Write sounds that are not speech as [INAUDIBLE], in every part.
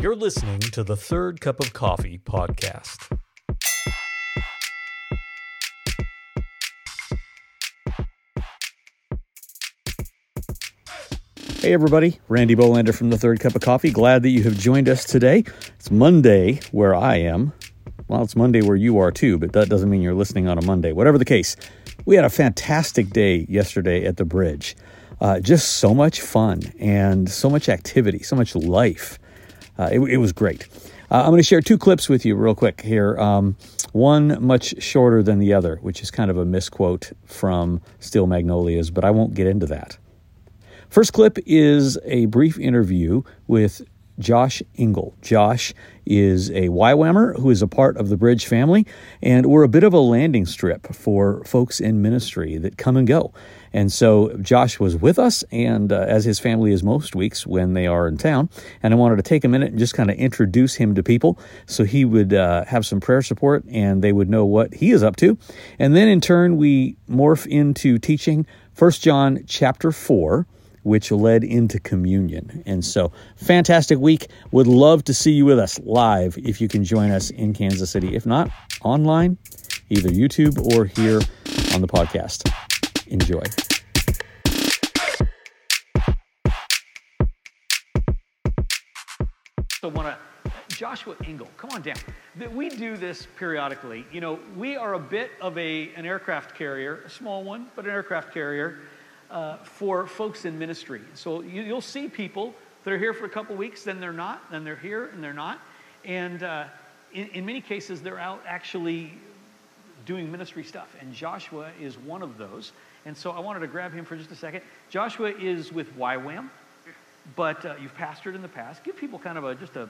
You're listening to the Third Cup of Coffee podcast. Hey, everybody. Randy Bolander from the Third Cup of Coffee. Glad that you have joined us today. It's Monday where I am. Well, it's Monday where you are too, but that doesn't mean you're listening on a Monday. Whatever the case, we had a fantastic day yesterday at the bridge. Uh, just so much fun and so much activity, so much life. Uh, it, it, was great. Uh, I'm going to share two clips with you real quick here. Um, one much shorter than the other, which is kind of a misquote from Steel Magnolias, but I won't get into that. First clip is a brief interview with Josh Engel. Josh is a YWAMer who is a part of the Bridge family, and we're a bit of a landing strip for folks in ministry that come and go. And so Josh was with us, and uh, as his family is most weeks when they are in town. And I wanted to take a minute and just kind of introduce him to people so he would uh, have some prayer support and they would know what he is up to. And then in turn, we morph into teaching First John chapter 4 which led into communion. And so, fantastic week. Would love to see you with us live if you can join us in Kansas City. If not, online, either YouTube or here on the podcast. Enjoy. So, want to Joshua Engel, come on down. We do this periodically. You know, we are a bit of a, an aircraft carrier, a small one, but an aircraft carrier uh, for folks in ministry. So you, will see people that are here for a couple weeks, then they're not, then they're here and they're not. And uh, in, in many cases, they're out actually doing ministry stuff. And Joshua is one of those. And so I wanted to grab him for just a second. Joshua is with YWAM, but uh, you've pastored in the past. Give people kind of a just a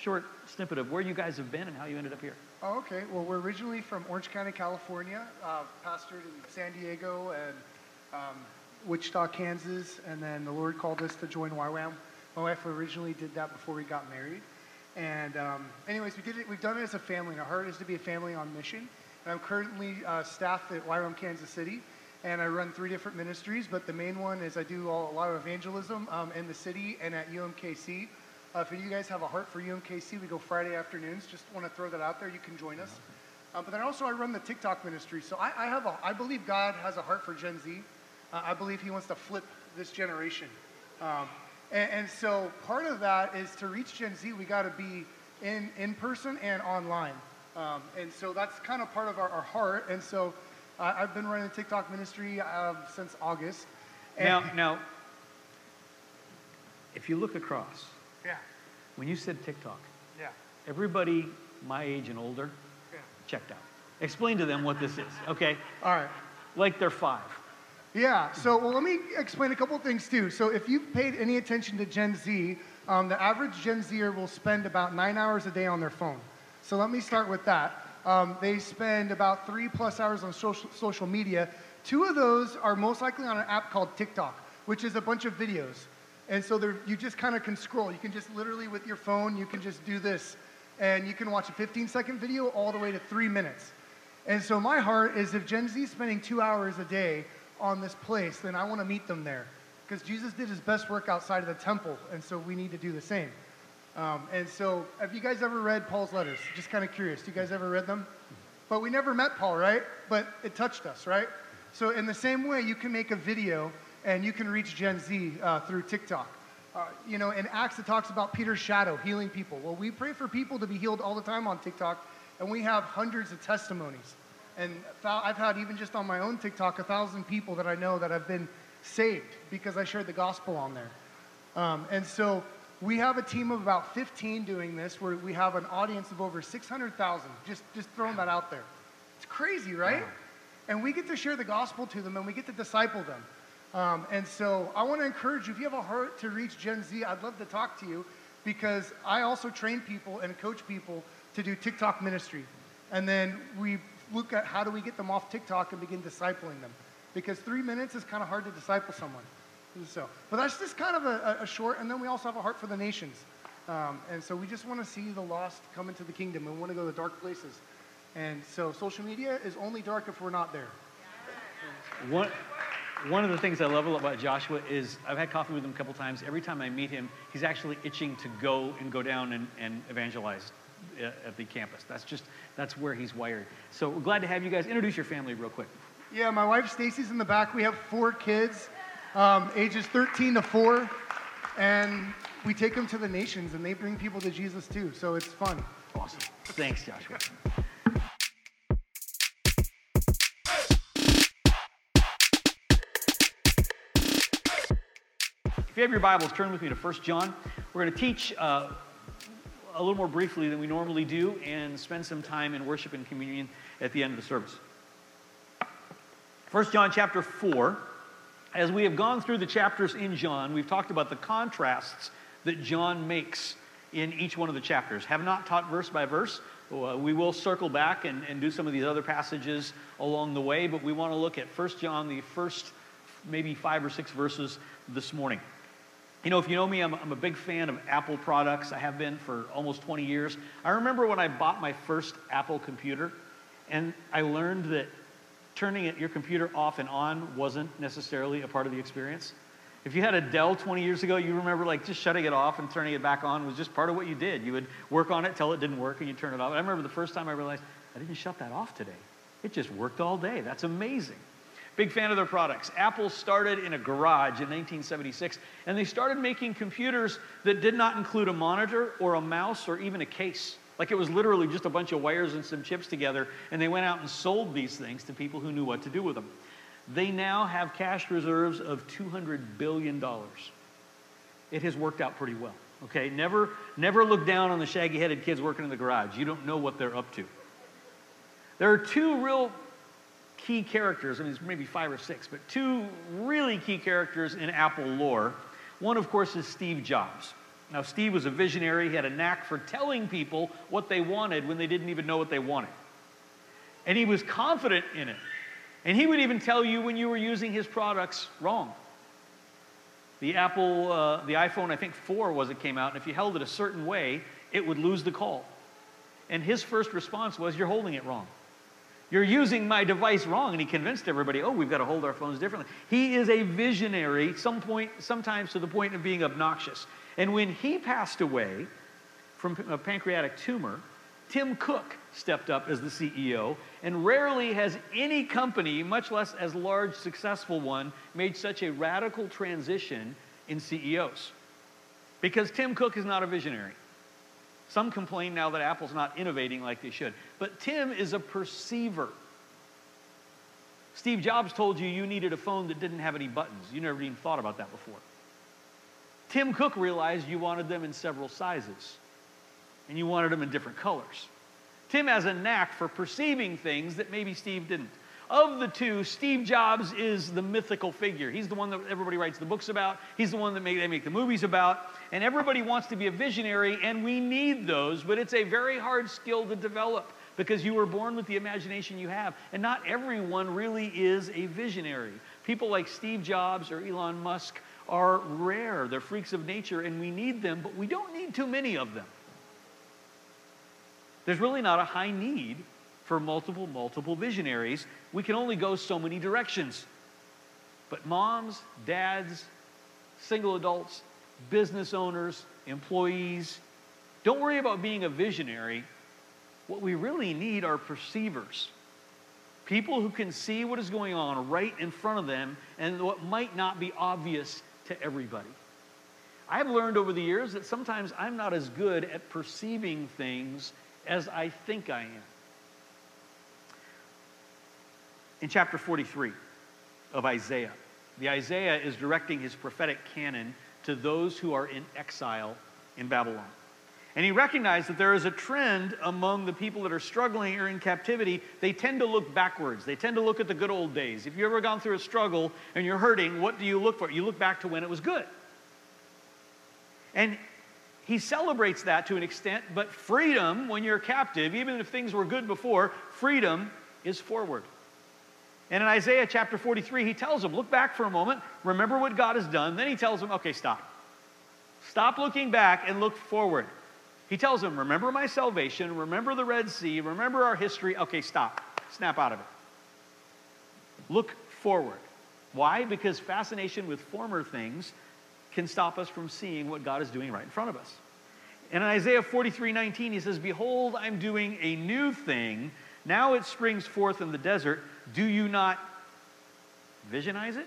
short snippet of where you guys have been and how you ended up here. Oh, okay. Well, we're originally from Orange County, California. Uh, pastored in San Diego and um, Wichita, Kansas, and then the Lord called us to join YWAM. My wife originally did that before we got married. And um, anyways, we did it. We've done it as a family. and Our heart is to be a family on mission. And I'm currently uh, staffed at YWAM Kansas City, and I run three different ministries. But the main one is I do all, a lot of evangelism um, in the city and at UMKC. Uh, if you guys have a heart for UMKC, we go Friday afternoons. Just want to throw that out there. You can join us. Uh, but then also I run the TikTok ministry. So I, I have a, I believe God has a heart for Gen Z. I believe he wants to flip this generation. Um, and, and, so part of that is to reach Gen Z, we got to be in, in person and online. Um, and so that's kind of part of our, our heart. And so uh, I've been running the TikTok ministry uh, since August. now, now, if you look across, yeah. when you said TikTok, yeah. everybody my age and older yeah. checked out. Explain to them what this is, okay? All right. Like they're five. Yeah, so well, let me explain a couple things too. So if you've paid any attention to Gen Z, um, the average Gen Zer will spend about nine hours a day on their phone. So let me start with that. Um, they spend about three plus hours on social, social media. Two of those are most likely on an app called TikTok, which is a bunch of videos. And so you just kind of can scroll. You can just literally with your phone, you can just do this. And you can watch a 15 second video all the way to three minutes. And so my heart is if Gen Z is spending two hours a day on this place, then I want to meet them there. Because Jesus did his best work outside of the temple, and so we need to do the same. Um, and so, have you guys ever read Paul's letters? Just kind of curious. Do You guys ever read them? But we never met Paul, right? But it touched us, right? So, in the same way, you can make a video and you can reach Gen Z uh, through TikTok. Uh, you know, in Acts, it talks about Peter's shadow healing people. Well, we pray for people to be healed all the time on TikTok, and we have hundreds of testimonies. And I've had, even just on my own TikTok, a thousand people that I know that have been saved because I shared the gospel on there. Um, and so we have a team of about 15 doing this where we have an audience of over 600,000. Just, just throwing that out there. It's crazy, right? Wow. And we get to share the gospel to them and we get to disciple them. Um, and so I want to encourage you, if you have a heart to reach Gen Z, I'd love to talk to you because I also train people and coach people to do TikTok ministry. And then we look at how do we get them off TikTok and begin discipling them. Because three minutes is kind of hard to disciple someone. So, but that's just kind of a, a short, and then we also have a heart for the nations. Um, and so we just want to see the lost come into the kingdom we want to go to the dark places. And so social media is only dark if we're not there. One, one of the things I love about Joshua is I've had coffee with him a couple times. Every time I meet him, he's actually itching to go and go down and, and evangelize at the campus. That's just, that's where he's wired. So we're glad to have you guys. Introduce your family real quick. Yeah, my wife Stacy's in the back. We have four kids, um, ages 13 to 4, and we take them to the nations, and they bring people to Jesus too. So it's fun. Awesome. Thanks, Joshua. If you have your Bibles, turn with me to 1 John. We're going to teach uh, a little more briefly than we normally do and spend some time in worship and communion at the end of the service. 1 John chapter 4. As we have gone through the chapters in John, we've talked about the contrasts that John makes in each one of the chapters. Have not taught verse by verse. Uh, we will circle back and, and do some of these other passages along the way, but we want to look at 1 John, the first maybe five or six verses this morning. You know, if you know me, I'm, I'm, a big fan of Apple products. I have been for almost 20 years. I remember when I bought my first Apple computer, and I learned that turning your computer off and on wasn't necessarily a part of the experience. If you had a Dell 20 years ago, you remember like just shutting it off and turning it back on was just part of what you did. You would work on it till it didn't work and you turn it off. I remember the first time I realized I didn't shut that off today. It just worked all day. That's amazing. Big fan of their products. Apple started in a garage in 1976, and they started making computers that did not include a monitor or a mouse or even a case. Like it was literally just a bunch of wires and some chips together, and they went out and sold these things to people who knew what to do with them. They now have cash reserves of $200 billion. It has worked out pretty well. Okay, never, never look down on the shaggy headed kids working in the garage. You don't know what they're up to. There are two real key characters, I mean, there's maybe five or six, but two really key characters in Apple lore. One, of course, is Steve Jobs. Now, Steve was a visionary. He had a knack for telling people what they wanted when they didn't even know what they wanted. And he was confident in it. And he would even tell you when you were using his products wrong. The Apple, uh, the iPhone, I think 4 was it came out, and if you held it a certain way, it would lose the call. And his first response was, You're holding it wrong. You're using my device wrong. And he convinced everybody, oh, we've got to hold our phones differently. He is a visionary, some point, sometimes to the point of being obnoxious. And when he passed away from a pancreatic tumor, Tim Cook stepped up as the CEO, and rarely has any company, much less as large, successful one, made such a radical transition in CEOs. Because Tim Cook is not a visionary. Some complain now that Apple's not innovating like they should. But Tim is a perceiver. Steve Jobs told you you needed a phone that didn't have any buttons. You never even thought about that before. Tim Cook realized you wanted them in several sizes, and you wanted them in different colors. Tim has a knack for perceiving things that maybe Steve didn't. Of the two, Steve Jobs is the mythical figure. He's the one that everybody writes the books about. He's the one that make, they make the movies about. And everybody wants to be a visionary, and we need those, but it's a very hard skill to develop because you were born with the imagination you have. And not everyone really is a visionary. People like Steve Jobs or Elon Musk are rare. They're freaks of nature, and we need them, but we don't need too many of them. There's really not a high need for multiple, multiple visionaries. We can only go so many directions. But moms, dads, single adults, business owners, employees, don't worry about being a visionary. What we really need are perceivers. People who can see what is going on right in front of them and what might not be obvious to everybody. I've learned over the years that sometimes I'm not as good at perceiving things as I think I am. In chapter 43 of Isaiah. The Isaiah is directing his prophetic canon to those who are in exile in Babylon. And he recognized that there is a trend among the people that are struggling or in captivity. They tend to look backwards. They tend to look at the good old days. If you've ever gone through a struggle and you're hurting, what do you look for? You look back to when it was good. And he celebrates that to an extent, but freedom, when you're captive, even if things were good before, freedom is forward. And in Isaiah chapter 43, he tells them, look back for a moment, remember what God has done. Then he tells them, okay, stop. Stop looking back and look forward. He tells them, remember my salvation, remember the Red Sea, remember our history. Okay, stop. Snap out of it. Look forward. Why? Because fascination with former things can stop us from seeing what God is doing right in front of us. And in Isaiah 43 19, he says, Behold, I'm doing a new thing. Now it springs forth in the desert. Do you not visionize it?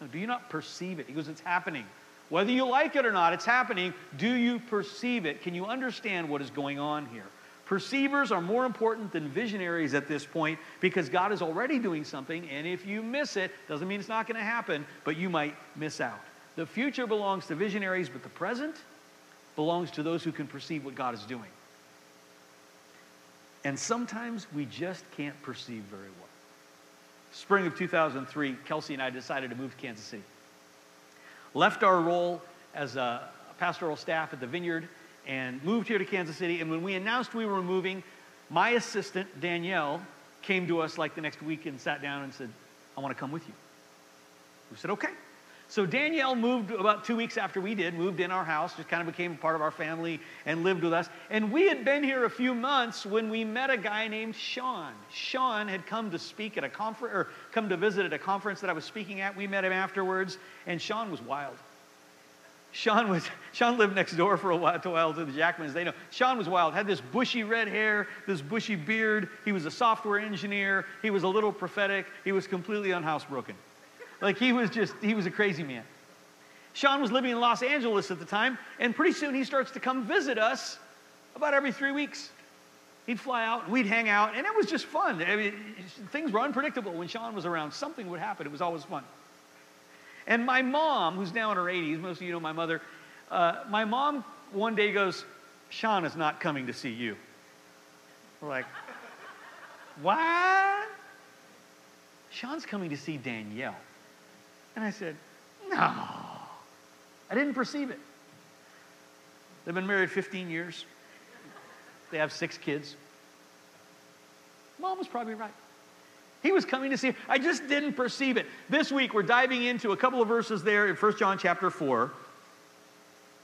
No, do you not perceive it? He goes, It's happening. Whether you like it or not, it's happening. Do you perceive it? Can you understand what is going on here? Perceivers are more important than visionaries at this point because God is already doing something, and if you miss it, doesn't mean it's not going to happen, but you might miss out. The future belongs to visionaries, but the present belongs to those who can perceive what God is doing. And sometimes we just can't perceive very well. Spring of 2003, Kelsey and I decided to move to Kansas City. Left our role as a pastoral staff at the vineyard and moved here to Kansas City. And when we announced we were moving, my assistant, Danielle, came to us like the next week and sat down and said, I want to come with you. We said, okay. So Danielle moved about two weeks after we did, moved in our house, just kind of became part of our family and lived with us. And we had been here a few months when we met a guy named Sean. Sean had come to speak at a conference, or come to visit at a conference that I was speaking at. We met him afterwards, and Sean was wild. Sean was [LAUGHS] Sean lived next door for a while, a while to the Jackmans. They know Sean was wild. Had this bushy red hair, this bushy beard. He was a software engineer. He was a little prophetic. He was completely unhousebroken. Like he was just, he was a crazy man. Sean was living in Los Angeles at the time, and pretty soon he starts to come visit us about every three weeks. He'd fly out, we'd hang out, and it was just fun. I mean, things were unpredictable when Sean was around. Something would happen. It was always fun. And my mom, who's now in her 80s, most of you know my mother, uh, my mom one day goes, Sean is not coming to see you. We're like, [LAUGHS] what? Sean's coming to see Danielle. And I said, No. I didn't perceive it. They've been married 15 years. They have six kids. Mom was probably right. He was coming to see. I just didn't perceive it. This week we're diving into a couple of verses there in 1 John chapter 4.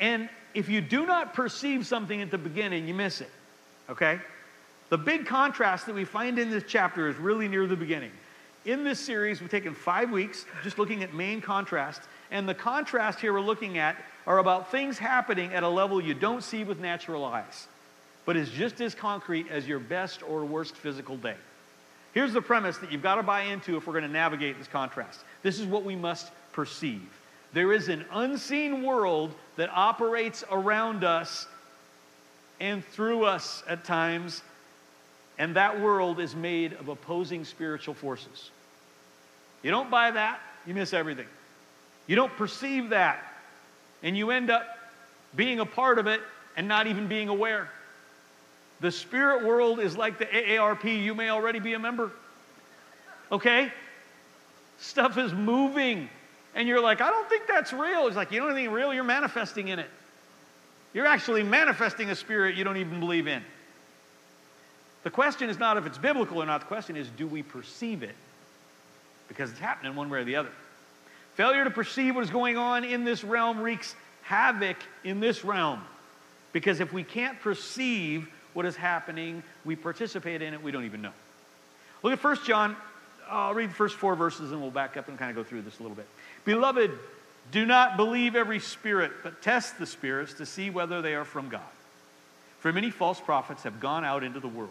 And if you do not perceive something at the beginning, you miss it. Okay? The big contrast that we find in this chapter is really near the beginning. In this series, we've taken five weeks just looking at main contrasts. And the contrast here we're looking at are about things happening at a level you don't see with natural eyes, but is just as concrete as your best or worst physical day. Here's the premise that you've got to buy into if we're going to navigate this contrast. This is what we must perceive. There is an unseen world that operates around us and through us at times and that world is made of opposing spiritual forces. You don't buy that, you miss everything. You don't perceive that, and you end up being a part of it and not even being aware. The spirit world is like the AARP, you may already be a member. Okay? Stuff is moving, and you're like, I don't think that's real. It's like, you don't think real, you're manifesting in it. You're actually manifesting a spirit you don't even believe in. The question is not if it's biblical or not, the question is do we perceive it? Because it's happening one way or the other. Failure to perceive what is going on in this realm wreaks havoc in this realm. Because if we can't perceive what is happening, we participate in it, we don't even know. Look at 1 John. I'll read the first four verses and we'll back up and kind of go through this a little bit. Beloved, do not believe every spirit, but test the spirits to see whether they are from God. For many false prophets have gone out into the world.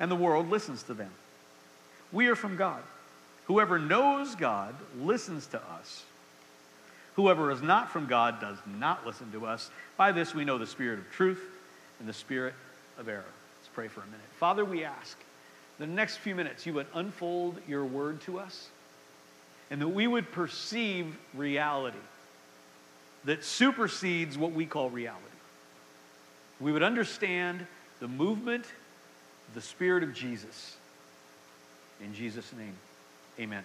and the world listens to them. We are from God. Whoever knows God listens to us. Whoever is not from God does not listen to us. By this we know the spirit of truth and the spirit of error. Let's pray for a minute. Father, we ask the next few minutes you would unfold your word to us and that we would perceive reality that supersedes what we call reality. We would understand the movement the Spirit of Jesus. In Jesus' name, amen.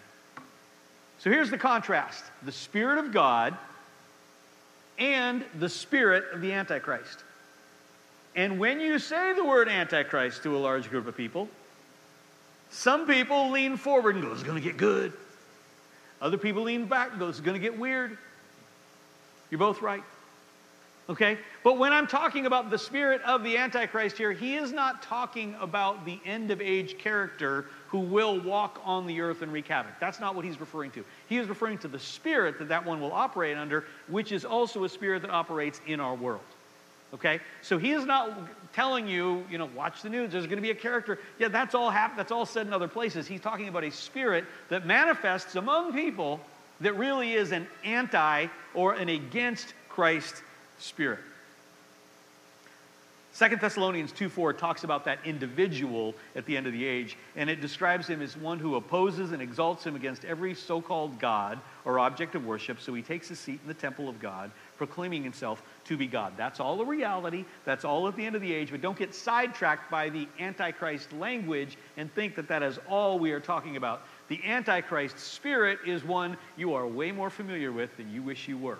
So here's the contrast the Spirit of God and the Spirit of the Antichrist. And when you say the word Antichrist to a large group of people, some people lean forward and go, it's going to get good. Other people lean back and go, it's going to get weird. You're both right. Okay? But when I'm talking about the spirit of the Antichrist here, he is not talking about the end of age character who will walk on the earth and wreak havoc. That's not what he's referring to. He is referring to the spirit that that one will operate under, which is also a spirit that operates in our world. Okay? So he is not telling you, you know, watch the news, there's going to be a character. Yeah, that's all hap- that's all said in other places. He's talking about a spirit that manifests among people that really is an anti or an against Christ spirit. Second Thessalonians 2 4 talks about that individual at the end of the age, and it describes him as one who opposes and exalts him against every so called God or object of worship. So he takes a seat in the temple of God, proclaiming himself to be God. That's all the reality. That's all at the end of the age. But don't get sidetracked by the Antichrist language and think that that is all we are talking about. The Antichrist spirit is one you are way more familiar with than you wish you were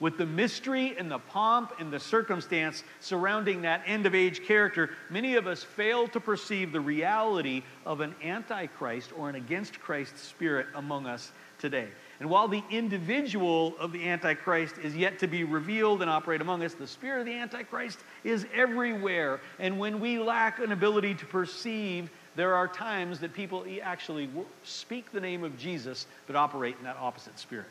with the mystery and the pomp and the circumstance surrounding that end of age character, many of us fail to perceive the reality of an antichrist or an against Christ spirit among us today. And while the individual of the Antichrist is yet to be revealed and operate among us, the spirit of the Antichrist is everywhere. And when we lack an ability to perceive, there are times that people actually speak the name of Jesus but operate in that opposite spirit.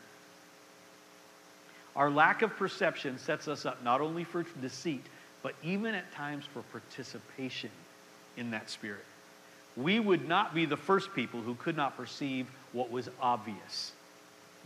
Our lack of perception sets us up not only for deceit, but even at times for participation in that spirit. We would not be the first people who could not perceive what was obvious.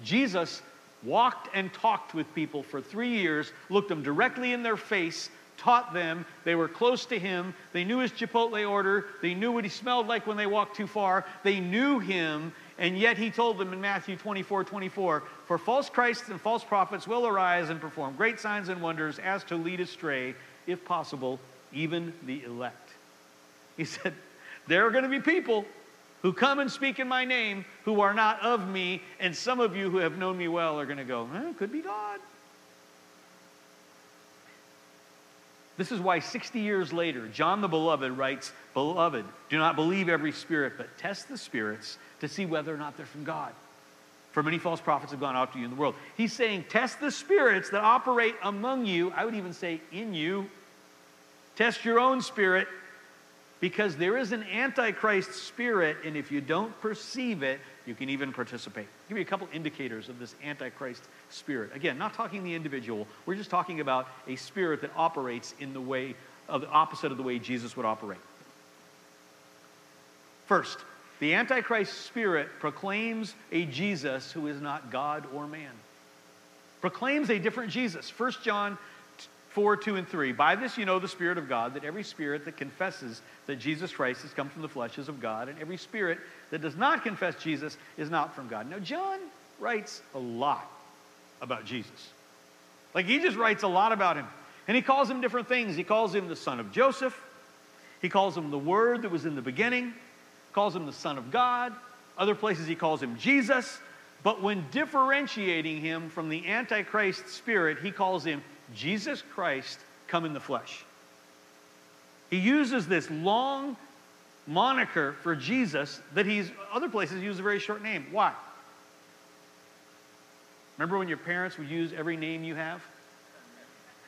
Jesus walked and talked with people for three years, looked them directly in their face, taught them. They were close to him. They knew his Chipotle order. They knew what he smelled like when they walked too far. They knew him, and yet he told them in Matthew 24 24, For false Christs and false prophets will arise and perform great signs and wonders as to lead astray, if possible, even the elect. He said, There are going to be people who come and speak in my name who are not of me, and some of you who have known me well are going to go, eh, Could be God. This is why 60 years later, John the Beloved writes, Beloved, do not believe every spirit, but test the spirits to see whether or not they're from God. For many false prophets have gone out to you in the world. He's saying, test the spirits that operate among you. I would even say in you. Test your own spirit because there is an antichrist spirit, and if you don't perceive it, you can even participate. I'll give you a couple indicators of this antichrist spirit. Again, not talking the individual, we're just talking about a spirit that operates in the way of the opposite of the way Jesus would operate. First, the Antichrist spirit proclaims a Jesus who is not God or man. Proclaims a different Jesus. 1 John 4, 2, and 3. By this you know the Spirit of God, that every spirit that confesses that Jesus Christ has come from the flesh is of God, and every spirit that does not confess Jesus is not from God. Now, John writes a lot about Jesus. Like, he just writes a lot about him. And he calls him different things. He calls him the son of Joseph, he calls him the Word that was in the beginning calls him the Son of God. Other places he calls him Jesus. But when differentiating him from the Antichrist spirit, he calls him Jesus Christ come in the flesh. He uses this long moniker for Jesus that he's, other places use a very short name. Why? Remember when your parents would use every name you have?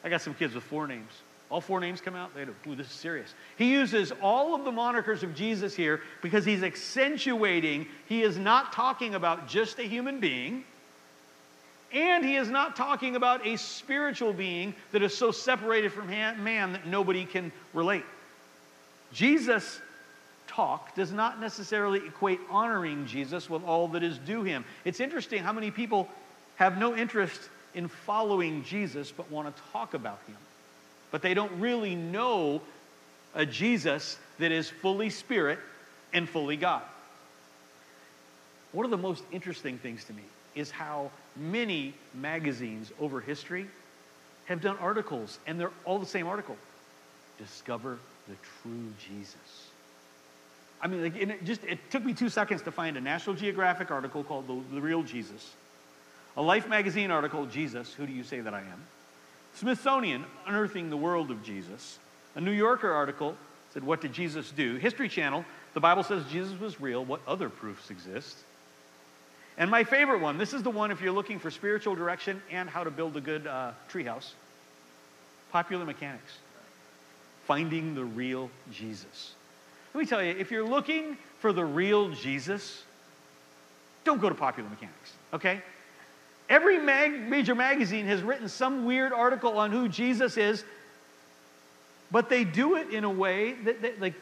I got some kids with four names. All four names come out. They go, ooh, this is serious. He uses all of the monikers of Jesus here because he's accentuating. He is not talking about just a human being, and he is not talking about a spiritual being that is so separated from man that nobody can relate. Jesus talk does not necessarily equate honoring Jesus with all that is due him. It's interesting how many people have no interest in following Jesus but want to talk about him but they don't really know a Jesus that is fully spirit and fully God. One of the most interesting things to me is how many magazines over history have done articles, and they're all the same article Discover the true Jesus. I mean, like, it just it took me two seconds to find a National Geographic article called "The, the Real Jesus," a Life magazine article, "Jesus, Who Do You Say That I Am?" Smithsonian, "Unearthing the World of Jesus," a New Yorker article said, "What did Jesus do?" History Channel, "The Bible says Jesus was real. What other proofs exist?" And my favorite one, this is the one if you're looking for spiritual direction and how to build a good uh, treehouse. Popular Mechanics. Finding the real Jesus. Let me tell you, if you're looking for the real Jesus, don't go to Popular Mechanics, okay? Every mag- major magazine has written some weird article on who Jesus is, but they do it in a way that, that like,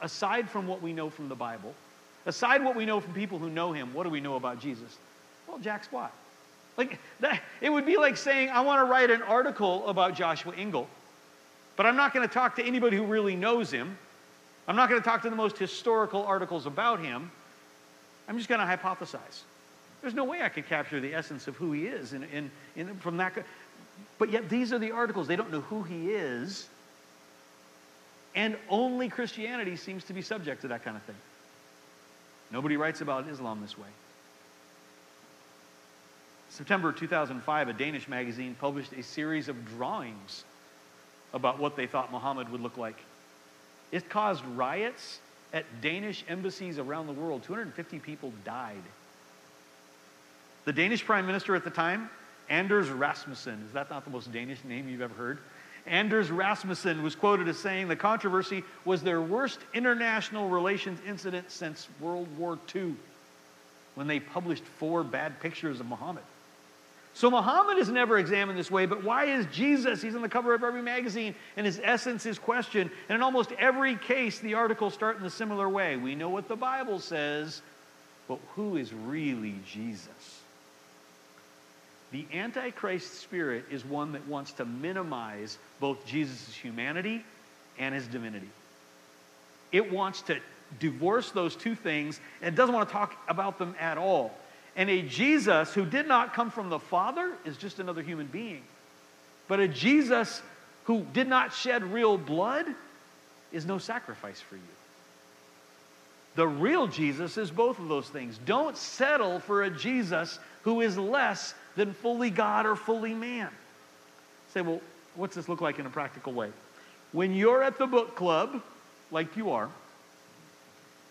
aside from what we know from the Bible, aside what we know from people who know him, what do we know about Jesus? Well, Jack squat. Like that, it would be like saying, I want to write an article about Joshua Engel, but I'm not going to talk to anybody who really knows him. I'm not going to talk to the most historical articles about him. I'm just going to hypothesize. There's no way I could capture the essence of who he is in, in, in, from that. But yet, these are the articles. They don't know who he is. And only Christianity seems to be subject to that kind of thing. Nobody writes about Islam this way. September 2005, a Danish magazine published a series of drawings about what they thought Muhammad would look like. It caused riots at Danish embassies around the world. 250 people died. The Danish prime minister at the time, Anders Rasmussen, is that not the most Danish name you've ever heard? Anders Rasmussen was quoted as saying the controversy was their worst international relations incident since World War II when they published four bad pictures of Muhammad. So Muhammad is never examined this way, but why is Jesus? He's on the cover of every magazine, and his essence is questioned. And in almost every case, the articles start in a similar way. We know what the Bible says, but who is really Jesus? The Antichrist spirit is one that wants to minimize both Jesus' humanity and his divinity. It wants to divorce those two things and doesn't want to talk about them at all. And a Jesus who did not come from the Father is just another human being. But a Jesus who did not shed real blood is no sacrifice for you. The real Jesus is both of those things. Don't settle for a Jesus who is less than fully God or fully man. Say, well, what's this look like in a practical way? When you're at the book club, like you are,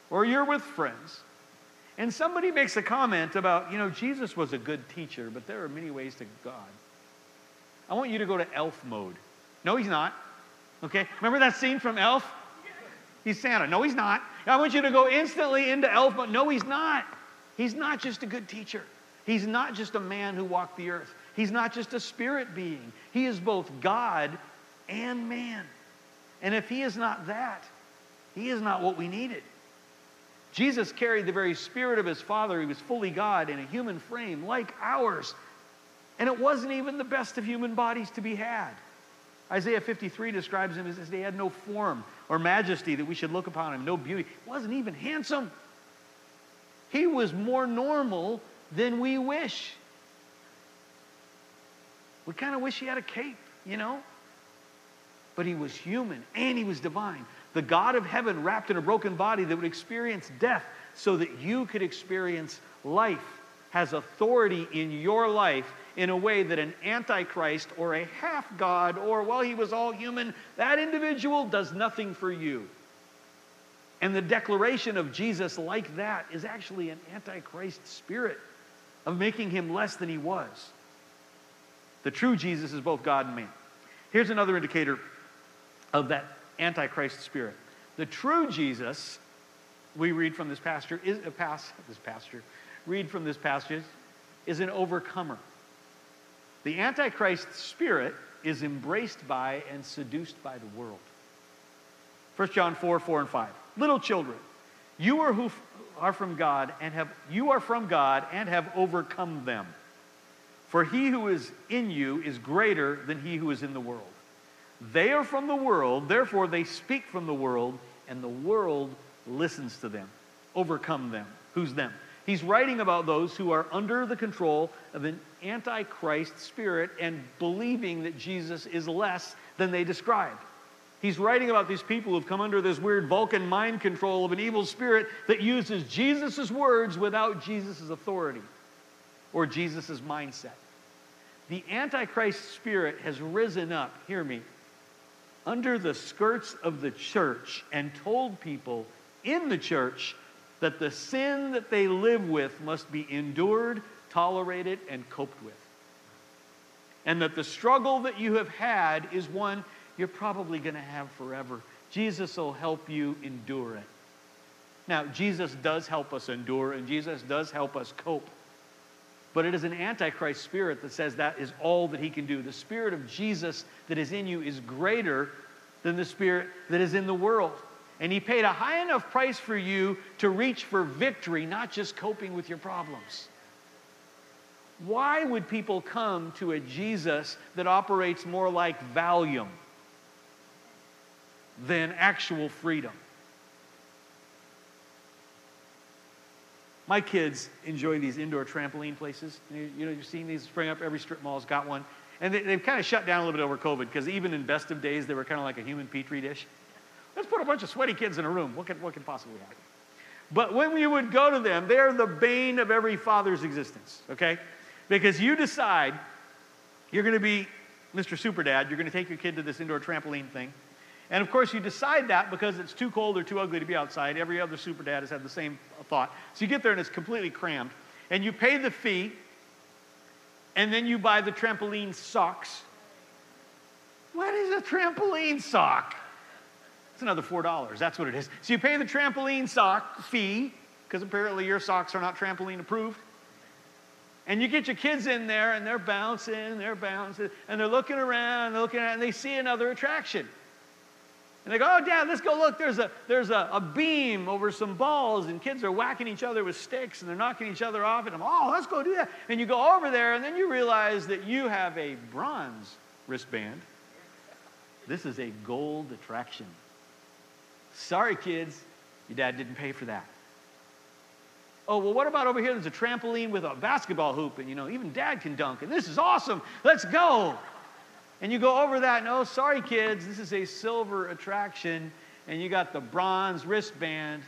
or you're with friends, and somebody makes a comment about, you know, Jesus was a good teacher, but there are many ways to God. I want you to go to elf mode. No, he's not. Okay? Remember that scene from Elf? He's Santa. No, he's not. I want you to go instantly into elf mode. No, he's not. He's not just a good teacher. He's not just a man who walked the earth. He's not just a spirit being. He is both God and man. And if he is not that, he is not what we needed. Jesus carried the very spirit of his Father. He was fully God in a human frame like ours. And it wasn't even the best of human bodies to be had. Isaiah 53 describes him as he had no form or majesty that we should look upon him, no beauty. He wasn't even handsome. He was more normal than we wish. We kind of wish he had a cape, you know? But he was human and he was divine. The God of heaven wrapped in a broken body that would experience death so that you could experience life has authority in your life in a way that an antichrist or a half God or, well, he was all human, that individual does nothing for you. And the declaration of Jesus like that is actually an antichrist spirit of making him less than he was. The true Jesus is both God and man. Here's another indicator of that antichrist spirit. The true Jesus, we read from this pastor, is uh, a pass this pastor, read from this passage, is an overcomer. The antichrist spirit is embraced by and seduced by the world. 1 John 4, 4 and 5. Little children, you are who are from God and have you are from God and have overcome them. For he who is in you is greater than he who is in the world. They are from the world, therefore they speak from the world, and the world listens to them. Overcome them. Who's them? He's writing about those who are under the control of an antichrist spirit and believing that Jesus is less than they describe. He's writing about these people who've come under this weird Vulcan mind control of an evil spirit that uses Jesus' words without Jesus' authority or Jesus' mindset. The Antichrist spirit has risen up, hear me, under the skirts of the church and told people in the church that the sin that they live with must be endured, tolerated, and coped with. And that the struggle that you have had is one you're probably going to have forever. Jesus will help you endure it. Now, Jesus does help us endure, and Jesus does help us cope. But it is an antichrist spirit that says that is all that he can do. The spirit of Jesus that is in you is greater than the spirit that is in the world. And he paid a high enough price for you to reach for victory, not just coping with your problems. Why would people come to a Jesus that operates more like Valium? Than actual freedom. My kids enjoy these indoor trampoline places. You, know, you've seen these spring up. Every strip mall's got one. And they, have kind of shut down a little bit over COVID because even in best of days, they were kind of like a human petri dish. Let's put a bunch of sweaty kids in a room. What could, what could possibly happen? But when you would go to them, they're the bane of every father's existence, okay? Because you decide you're going to be Mr. Super Dad, you're going to take your kid to this indoor trampoline thing. And of course, you decide that because it's too cold or too ugly to be outside. Every other super dad has had the same thought. So you get there and it's completely crammed. And you pay the fee, and then you buy the trampoline socks. What is a trampoline sock? It's another $4. That's what it is. So you pay the trampoline sock fee, because apparently your socks are not trampoline approved. And you get your kids in there and they're bouncing, they're bouncing, and they're looking around, they're looking at, and they see another attraction. And they go, oh, Dad, let's go look. There's, a, there's a, a beam over some balls, and kids are whacking each other with sticks, and they're knocking each other off. And I'm, oh, let's go do that. And you go over there, and then you realize that you have a bronze wristband. This is a gold attraction. Sorry, kids, your dad didn't pay for that. Oh, well, what about over here? There's a trampoline with a basketball hoop, and you know, even dad can dunk, and this is awesome. Let's go. And you go over that, no, oh, sorry, kids, this is a silver attraction, and you got the bronze wristband.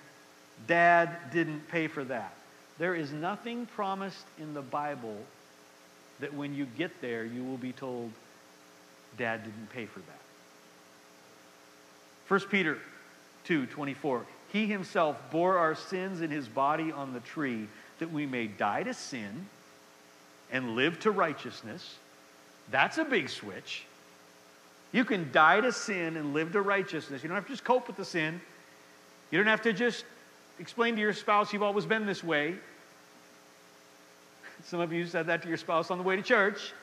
Dad didn't pay for that. There is nothing promised in the Bible that when you get there, you will be told, Dad didn't pay for that. 1 Peter 2 24. He himself bore our sins in his body on the tree that we may die to sin and live to righteousness. That's a big switch. You can die to sin and live to righteousness. You don't have to just cope with the sin. You don't have to just explain to your spouse you've always been this way. Some of you said that to your spouse on the way to church.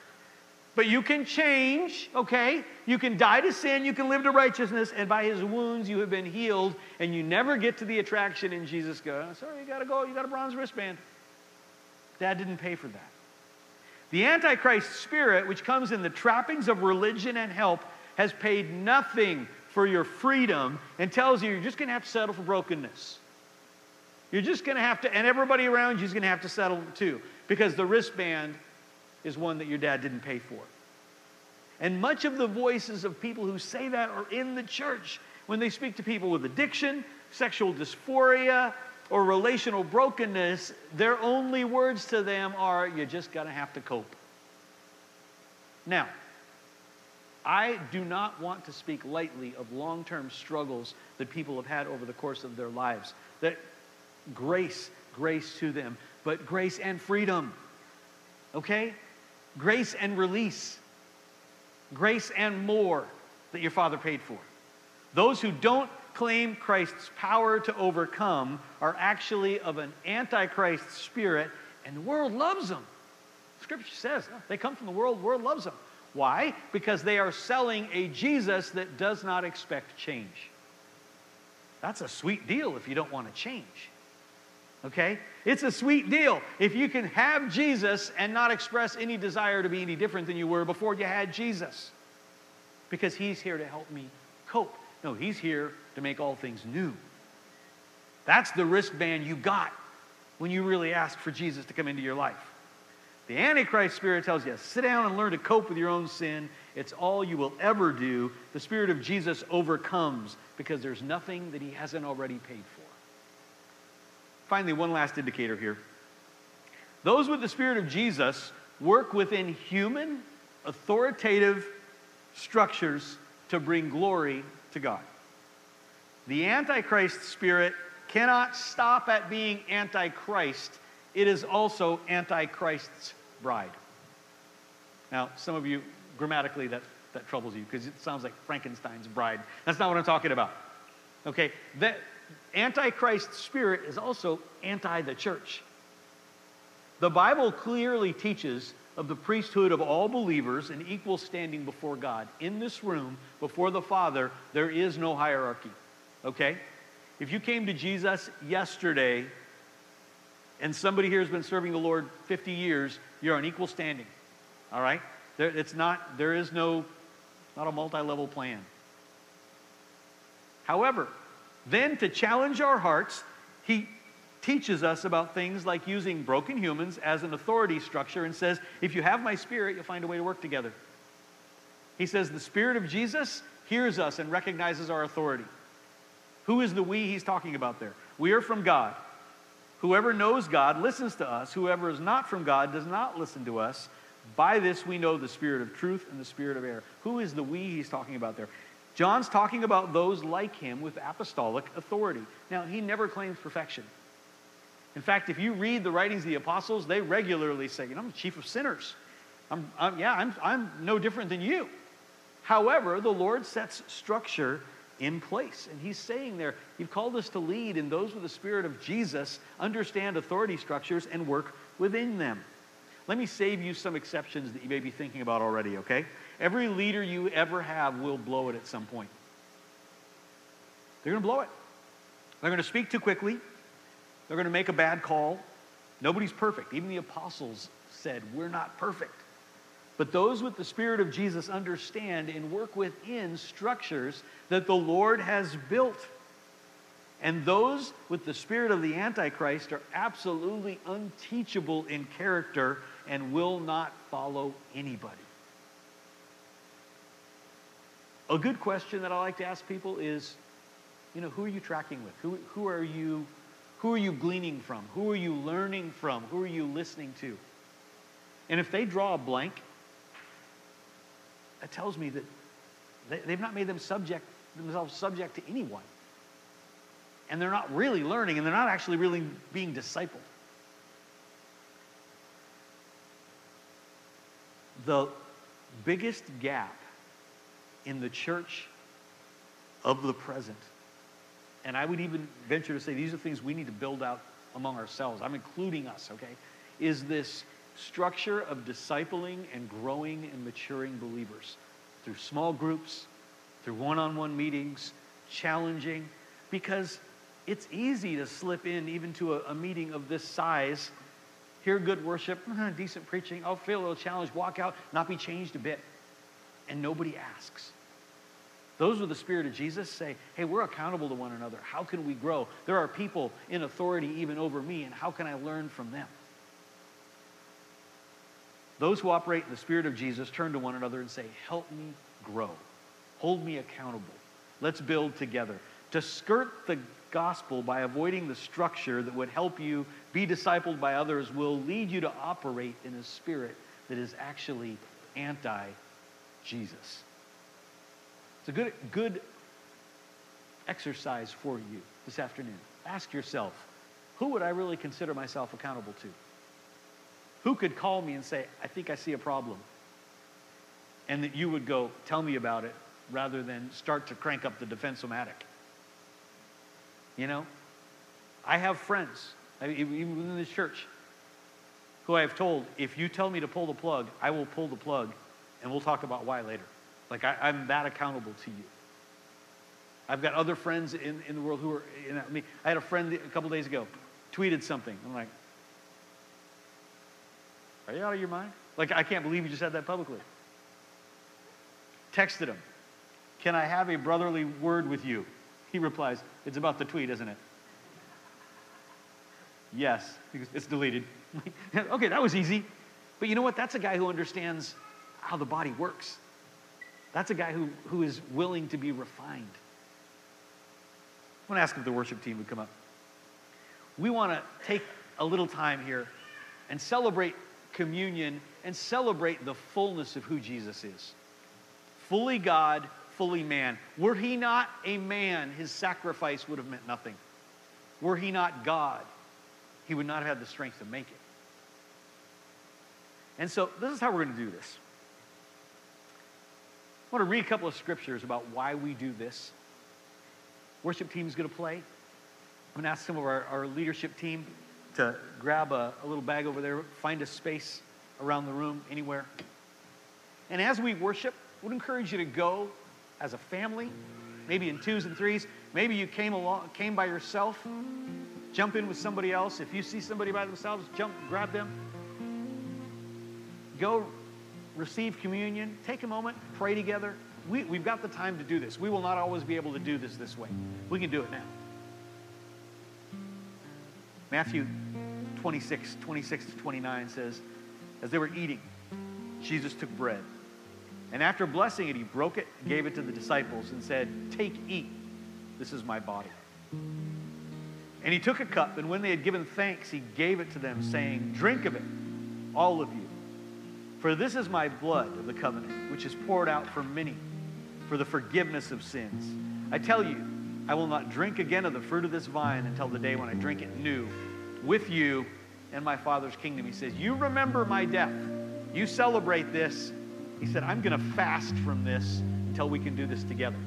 But you can change, okay? You can die to sin, you can live to righteousness, and by his wounds you have been healed, and you never get to the attraction in Jesus go, sorry, you gotta go, you got a bronze wristband. Dad didn't pay for that. The Antichrist spirit, which comes in the trappings of religion and help, has paid nothing for your freedom and tells you you're just going to have to settle for brokenness. You're just going to have to, and everybody around you is going to have to settle too, because the wristband is one that your dad didn't pay for. And much of the voices of people who say that are in the church when they speak to people with addiction, sexual dysphoria, or relational brokenness, their only words to them are, you just got to have to cope. Now, I do not want to speak lightly of long term struggles that people have had over the course of their lives. That grace, grace to them, but grace and freedom. Okay? Grace and release. Grace and more that your Father paid for. Those who don't claim Christ's power to overcome are actually of an antichrist spirit, and the world loves them. Scripture says they come from the world, the world loves them. Why? Because they are selling a Jesus that does not expect change. That's a sweet deal if you don't want to change. Okay? It's a sweet deal if you can have Jesus and not express any desire to be any different than you were before you had Jesus. Because he's here to help me cope. No, he's here to make all things new. That's the wristband you got when you really ask for Jesus to come into your life. The Antichrist spirit tells you, sit down and learn to cope with your own sin. It's all you will ever do. The spirit of Jesus overcomes because there's nothing that he hasn't already paid for. Finally, one last indicator here. Those with the spirit of Jesus work within human, authoritative structures to bring glory to God. The Antichrist spirit cannot stop at being Antichrist, it is also Antichrist's bride. Now, some of you, grammatically, that, that troubles you because it sounds like Frankenstein's bride. That's not what I'm talking about. Okay? That Antichrist spirit is also anti the church. The Bible clearly teaches of the priesthood of all believers in equal standing before God. In this room, before the Father, there is no hierarchy. Okay? If you came to Jesus yesterday and somebody here has been serving the Lord 50 years, you're on equal standing. All right? There, it's not, there is no, not a multi level plan. However, then to challenge our hearts, he teaches us about things like using broken humans as an authority structure and says, if you have my spirit, you'll find a way to work together. He says, the spirit of Jesus hears us and recognizes our authority. Who is the we he's talking about there? We are from God. Whoever knows God listens to us. Whoever is not from God does not listen to us. By this we know the spirit of truth and the spirit of error. Who is the we he's talking about there? John's talking about those like him with apostolic authority. Now, he never claims perfection. In fact, if you read the writings of the apostles, they regularly say, you know, I'm the chief of sinners. I'm, I'm, yeah, I'm, I'm no different than you. However, the Lord sets structure in place. And he's saying there, you've called us to lead, and those with the spirit of Jesus understand authority structures and work within them. Let me save you some exceptions that you may be thinking about already, okay? Every leader you ever have will blow it at some point. They're going to blow it. They're going to speak too quickly. They're going to make a bad call. Nobody's perfect. Even the apostles said, We're not perfect. But those with the Spirit of Jesus understand and work within structures that the Lord has built. And those with the spirit of the Antichrist are absolutely unteachable in character and will not follow anybody. A good question that I like to ask people is, you know, who are you tracking with? Who, who are you who are you gleaning from? Who are you learning from? Who are you listening to? And if they draw a blank, that tells me that they, have not made them subject, themselves subject to anyone. And they're not really learning, and they're not actually really being discipled. The biggest gap in the church of the present and I would even venture to say these are things we need to build out among ourselves. I'm including us, okay? Is this structure of discipling and growing and maturing believers through small groups, through one on one meetings, challenging, because it's easy to slip in even to a, a meeting of this size, hear good worship, hmm, decent preaching, I'll feel a little challenged, walk out, not be changed a bit, and nobody asks. Those with the Spirit of Jesus say, hey, we're accountable to one another. How can we grow? There are people in authority even over me, and how can I learn from them? Those who operate in the Spirit of Jesus turn to one another and say, help me grow. Hold me accountable. Let's build together. To skirt the gospel by avoiding the structure that would help you be discipled by others will lead you to operate in a spirit that is actually anti Jesus. It's a good, good exercise for you this afternoon. Ask yourself, who would I really consider myself accountable to? Who could call me and say, I think I see a problem? And that you would go, tell me about it, rather than start to crank up the defensomatic. You know? I have friends, even within this church, who I have told, if you tell me to pull the plug, I will pull the plug, and we'll talk about why later. Like I, am that accountable to you. I've got other friends in, in the world who are, you know, I mean, I had a friend a couple days ago tweeted something. I'm like, are you out of your mind? Like, I can't believe you just said that publicly. Texted him, can I have a brotherly word with you? He replies, it's about the tweet, isn't it? Yes. It's deleted. [LAUGHS] okay, that was easy. But you know what? That's a guy who understands how the body works. That's a guy who, who is willing to be refined. I want to ask if the worship team would come up. We want to take a little time here and celebrate communion and celebrate the fullness of who Jesus is. Fully God, fully man. Were he not a man, his sacrifice would have meant nothing. Were he not God, he would not have had the strength to make it. And so, this is how we're going to do this. I want to read a couple of scriptures about why we do this. Worship team is going to play. I'm going to ask some of our, our leadership team to grab a, a little bag over there, find a space around the room, anywhere. And as we worship, I would encourage you to go as a family, maybe in twos and threes. Maybe you came along, came by yourself. Jump in with somebody else. If you see somebody by themselves, jump, grab them. Go receive communion, take a moment, pray together. We, we've got the time to do this. We will not always be able to do this this way. We can do it now. Matthew 26, 26 to 29 says, As they were eating, Jesus took bread. And after blessing it, he broke it, gave it to the disciples, and said, Take, eat. This is my body. And he took a cup, and when they had given thanks, he gave it to them, saying, Drink of it, all of you. For this is my blood of the covenant, which is poured out for many for the forgiveness of sins. I tell you, I will not drink again of the fruit of this vine until the day when I drink it new with you in my Father's kingdom. He says, You remember my death. You celebrate this. He said, I'm going to fast from this until we can do this together.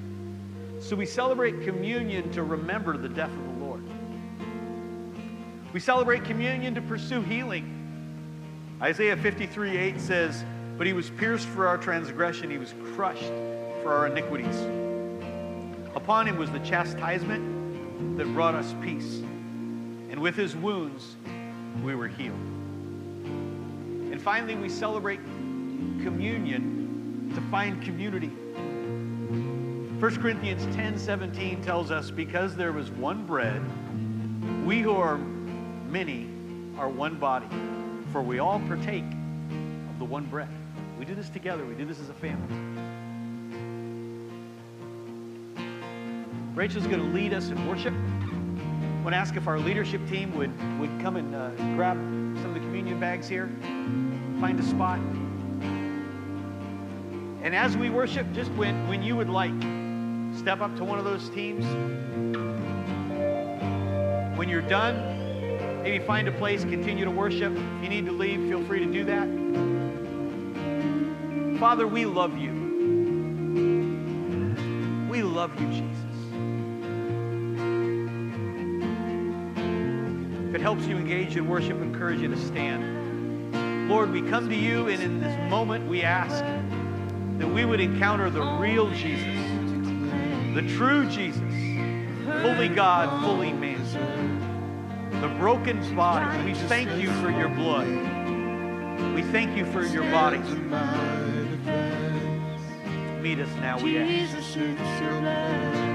So we celebrate communion to remember the death of the Lord. We celebrate communion to pursue healing Isaiah 53 8 says, But he was pierced for our transgression, he was crushed for our iniquities. Upon him was the chastisement that brought us peace, and with his wounds we were healed. And finally, we celebrate communion to find community. 1 Corinthians 10 17 tells us, Because there was one bread, we who are many are one body for we all partake of the one bread. We do this together. We do this as a family. Rachel's going to lead us in worship. I want to ask if our leadership team would, would come and uh, grab some of the communion bags here, find a spot. And as we worship, just when, when you would like, step up to one of those teams. When you're done, Maybe find a place, continue to worship. If you need to leave, feel free to do that. Father, we love you. We love you, Jesus. If it helps you engage in worship, encourage you to stand. Lord, we come to you, and in this moment, we ask that we would encounter the real Jesus, the true Jesus, fully God, fully man the broken body. We thank you for your blood. We thank you for your body. Meet us now, we ask.